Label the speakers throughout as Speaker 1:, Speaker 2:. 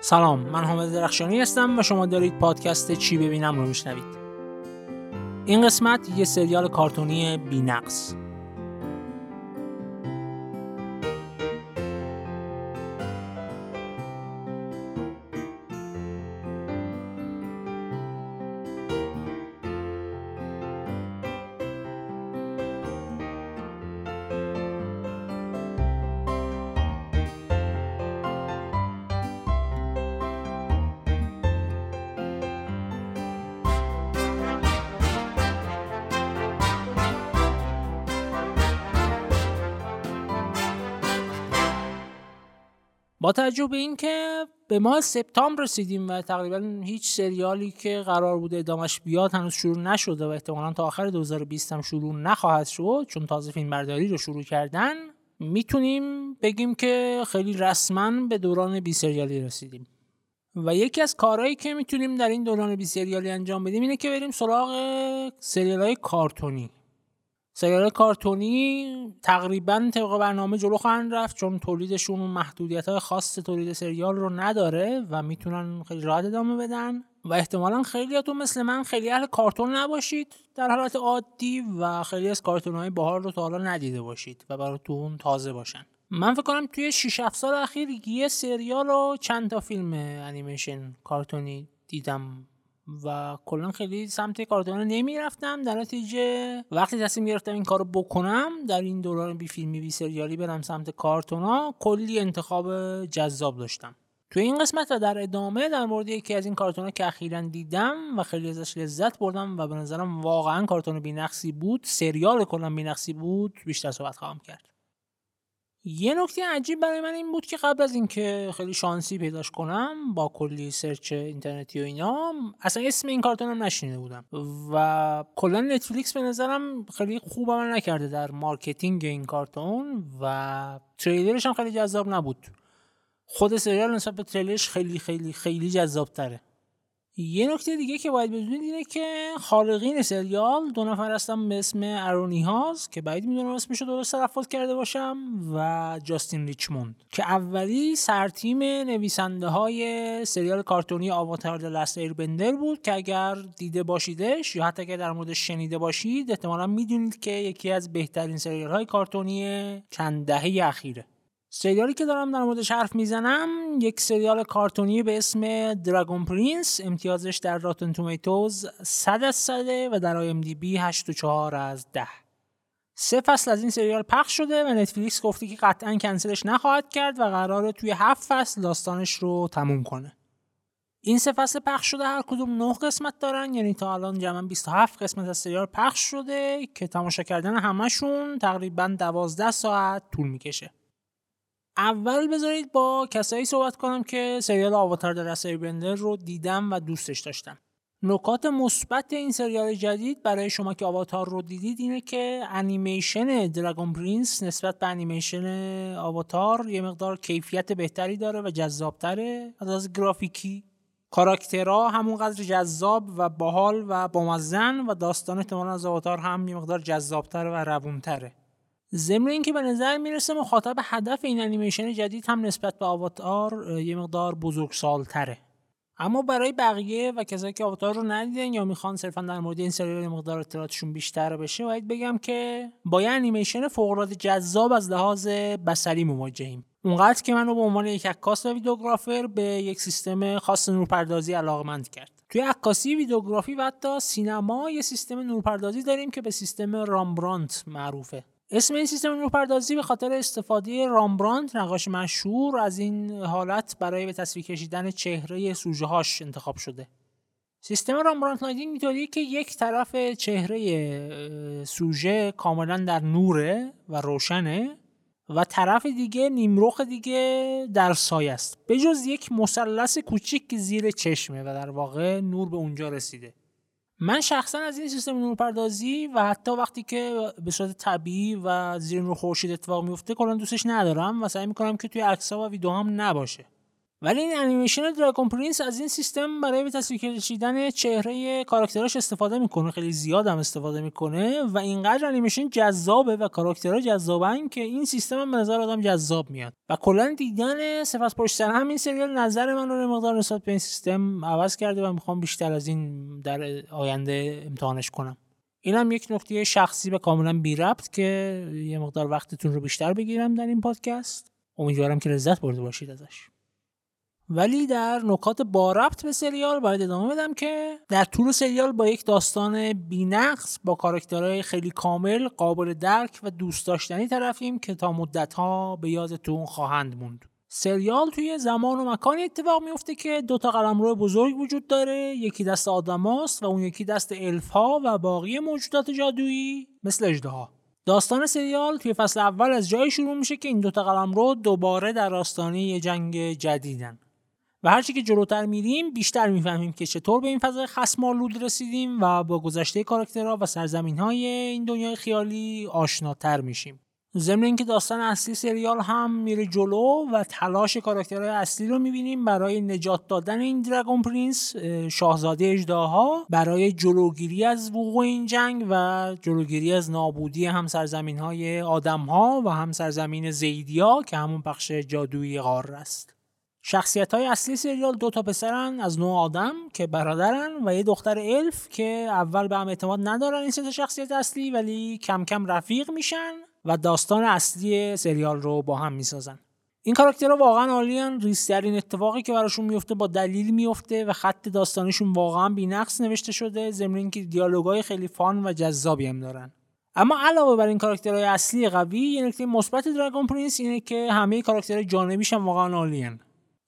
Speaker 1: سلام من حامد درخشانی هستم و شما دارید پادکست چی ببینم رو میشنوید. این قسمت یه سریال کارتونی بینقص. با توجه به اینکه به ماه سپتامبر رسیدیم و تقریبا هیچ سریالی که قرار بوده ادامش بیاد هنوز شروع نشده و احتمالا تا آخر 2020 هم شروع نخواهد شد چون تازه فیلم برداری رو شروع کردن می‌تونیم بگیم که خیلی رسما به دوران بی سریالی رسیدیم. و یکی از کارهایی که می‌تونیم در این دوران بی سریالی انجام بدیم اینه که بریم سراغ سریال های کارتونی. سریال کارتونی تقریبا طبق برنامه جلو خواهند رفت چون تولیدشون محدودیت های خاص تولید سریال رو نداره و می‌تونن خیلی راحت ادامه بدن. و احتمالا خیلیاتون مثل من خیلی اهل کارتون نباشید. در حالت عادی و خیلی از کارتون های باحال رو تا حالا ندیده باشید و براتون تازه باشن. من فکر کنم توی 6 7 سال اخیر یه سریال و چند تا فیلم انیمیشن کارتونی دیدم. و کلا خیلی سمت کارتون نمی‌رفتم. در نتیجه وقتی تصمیم گرفتم این کارو بکنم در این دوران بی فیلمی بی سریالی برم سمت کارتونا کلی انتخاب جذاب داشتم. توی این قسمت و در ادامه در مورد یکی از این کارتونا که اخیرا دیدم و خیلی ازش لذت بردم و به نظرم واقعا کارتون بینقصی بود سریال کلا بینقصی بود بیشتر صحبت خواهم کرد. یه نکته عجیب برای من این بود که قبل از اینکه خیلی شانسی پیداش کنم با کلی search اینترنتی و اینا اصلا اسم این کارتون هم نشنیده بودم. و کلا نتفلیکس به نظرم خیلی خوب عمل نکرده در marketing این کارتون و تریلرش هم خیلی جذاب نبود. خود سریال نسبت به تریلرش خیلی خیلی خیلی جذاب تره یه نکته دیگه که باید بدونید اینه که خالقین سریال دو نفر هستن به اسم آرون ایهاز که بعید می‌دونم اسمشو درست تلفظ کرده باشم و جاستین ریچموند که اولی سرتیم نویسنده های سریال کارتونی آواتار The Last Airbender بود که اگر دیده باشیدش یا حتی که در موردش شنیده باشید احتمالا می‌دونید که یکی از بهترین سریال های کارتونی چند دهه اخیره. سریالی که دارم در موردش حرف می‌زنم یک سریال کارتونی به اسم Dragon Prince امتیازش در Rotten Tomatoes 100 از 100 و در IMDb 8.4 از 10 سه فصل از این سریال پخش شده و نتفلیکس گفته که قطعا کنسلش نخواهد کرد و قراره توی هفت فصل داستانش رو تموم کنه. این سه فصل پخش شده هر کدوم 9 قسمت دارن یعنی تا الان جمعا 27 قسمت از سریال پخش شده که تماشا کردن همشون تقریبا 12 ساعت طول می‌کشه. اول بذارید با کسایی صحبت کنم که سریال آواتار در رسای بندر رو دیدم و دوستش داشتم. نکات مثبت این سریال جدید برای شما که آواتار رو دیدید اینه که انیمیشن Dragon Prince نسبت به انیمیشن آواتار یه مقدار کیفیت بهتری داره و جذابتره. از گرافیکی کاراکترها همونقدر جذاب و باحال و بامزه‌ن و داستان احتمالا از آواتار هم یه مقدار جذابتر و روونتره. ضمن اینکه به نظر می‌رسه مخاطب هدف این انیمیشن جدید هم نسبت به آواتار یه مقدار بزرگسالتره. اما برای بقیه و کسایی که آواتار رو ندیدن یا می‌خوان صرفا در مورد این سریال مقدار اطلاعاتشون بیشتر بشه باید بگم که با یه انیمیشن فوق جذاب از لحاظ بصری مواجهیم. اونقدر که منو به عنوان یک عکاس و ویدیوگرافر به یک سیستم خاص نورپردازی علاقمند کرد. توی عکاسی ویدیوگرافی و حتی سینما یه سیستم نورپردازی داریم که به سیستم رامبرانت معروفه. اسم این سیستم نورپردازی به خاطر استفاده رامبرانت نقاش مشهور از این حالت برای به تصویر کشیدن چهره سوژه هاش انتخاب شده. سیستم Rembrandt lighting اینطوریه که یک طرف چهره سوژه کاملا در نوره و روشنه و طرف دیگه نیم‌رخ دیگه در سایه است. به جز یک مثلث کوچیک که زیر چشمه و در واقع نور به اونجا رسیده. من شخصا از این سیستم نورپردازی و حتی وقتی که به صورت طبیعی و زیر نور خورشید اتفاق میفته کلا دوستش ندارم و سعی می‌کنم که توی عکس‌ها و ویدیوهام نباشه. ولی این انیمیشن Dragon Prince از این سیستم برای به تصویر کشیدن چهره کاراکتراش استفاده می‌کنه. خیلی زیاد هم استفاده می‌کنه و اینقدر انیمیشن جذابه و کاراکترها جذابن که این سیستم هم به نظر آدم جذاب میاد. و کلا دیدن سه فصل پشت سر هم این سریال نظر من رو یه مقدار نسبت به این سیستم عوض کرده و می‌خوام بیشتر از این در آینده امتحانش کنم. اینم یک نکته شخصی و کاملا بی ربط که یه مقدار وقتتون رو بیشتر بگیرم در این پادکست. امیدوارم که لذت برده باشید ازش. ولی در نکات با ربط به سریال باید ادامه بدم که در طول سریال با یک داستان بینقص با کاراکترهای خیلی کامل قابل درک و دوست داشتنی طرفیم که تا مدتها به یادتون خواهند موند. سریال توی زمان و مکانی اتفاق میفته که دو تا قلمرو بزرگ وجود داره یکی دست آدماست و اون یکی دست الف ها و باقی موجودات جادویی مثل اجدها داستان سریال توی فصل اول از جایی شروع میشه که این دوتا قلمرو دوباره در آستانه یه جنگ جدیدن. و هرچی که جلوتر میریم بیشتر می‌فهمیم که چطور به این فضای خسمالود رسیدیم و با گذشته کاراکترها و سرزمین های این دنیای خیالی آشناتر میشیم. ضمن اینکه داستان اصلی سریال هم میره جلو و تلاش کاراکترهای اصلی رو می‌بینیم برای نجات دادن این دراگون پرینس شاهزاده اجداها برای جلوگیری از وقوع این جنگ و جلوگیری از نابودی هم سرزمین های آدم ها و هم سرزمین زیدیا که همون بخش جادویی غار است. شخصیت های اصلی سریال دو تا پسرن از نوع آدم که برادرن و یه دختر الف که اول به هم اعتماد ندارن این سه شخصیت اصلی ولی کم کم رفیق میشن و داستان اصلی سریال رو با هم می‌سازن. این کاراکترها واقعا عالی‌ان. ریزترین اتفاقی که براشون میفته با دلیل میفته و خط داستانشون واقعا بینقص نوشته شده ضمن اینکه دیالوگای خیلی fun و جذابی هم دارن. اما علاوه بر این کاراکترهای اصلی قوی یه نکته مثبت Dragon Prince اینه که همه کاراکترهای جانبیش هم واقعا عالی‌ان.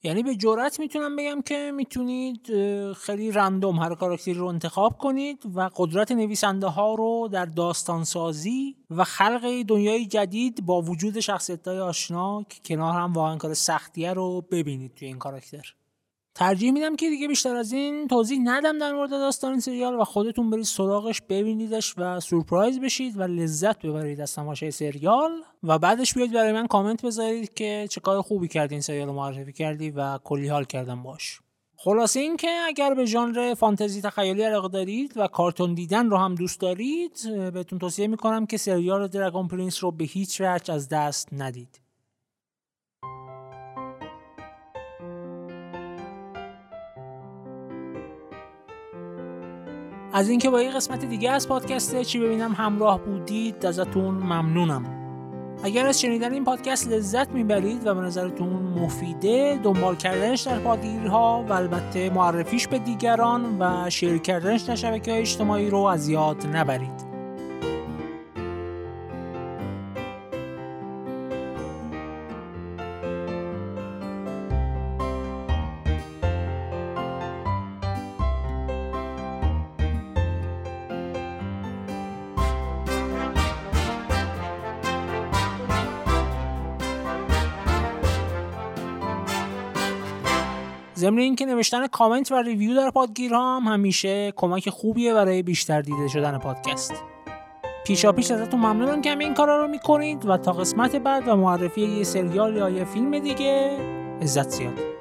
Speaker 1: یعنی به جرات می‌تونم بگم که می‌تونید خیلی رندوم هر کاراکتری رو انتخاب کنید و قدرت نویسنده ها رو در داستان سازی و خلق دنیای جدید با وجود شخصیت های آشنا که کنار هم واقعا کار سختیه رو ببینید توی این کاراکتر. ترجیح میدم که دیگه بیشتر از این توضیح ندم در مورد داستان این سریال و خودتون برید سراغش ببینیدش و سورپرایز بشید و لذت ببرید از تماشای سریال و بعدش بیاید برای من کامنت بذارید که چه کار خوبی کردی این سریال رو معرفی کردی و کلی حال کردم باش. خلاصه این که اگر به ژانر فانتزی تخیلی علاقه دارید و کارتون دیدن رو هم دوست دارید بهتون توصیه می‌کنم که سریال دراگون پرینس رو به هیچ وجه از دست ندید. از اینکه با یه قسمت دیگه از پادکست چی ببینم همراه بودید ازتون ممنونم. اگر از شنیدن این پادکست لذت می‌برید و به نظرتون مفیده دنبال کردنش در پادگیرها و البته معرفیش به دیگران و شیر کردنش در شبکه اجتماعی رو از یاد نبرید. ضمن اینکه نوشتن کامنت و ریویو در پادگیرها هم همیشه کمک خوبیه برای بیشتر دیده شدن پادکست. پیشا پیش ازتون ممنونم که این کارا رو می‌کنید و تا قسمت بعد و معرفی یه سریال یا یه فیلم دیگه عزت زیاد.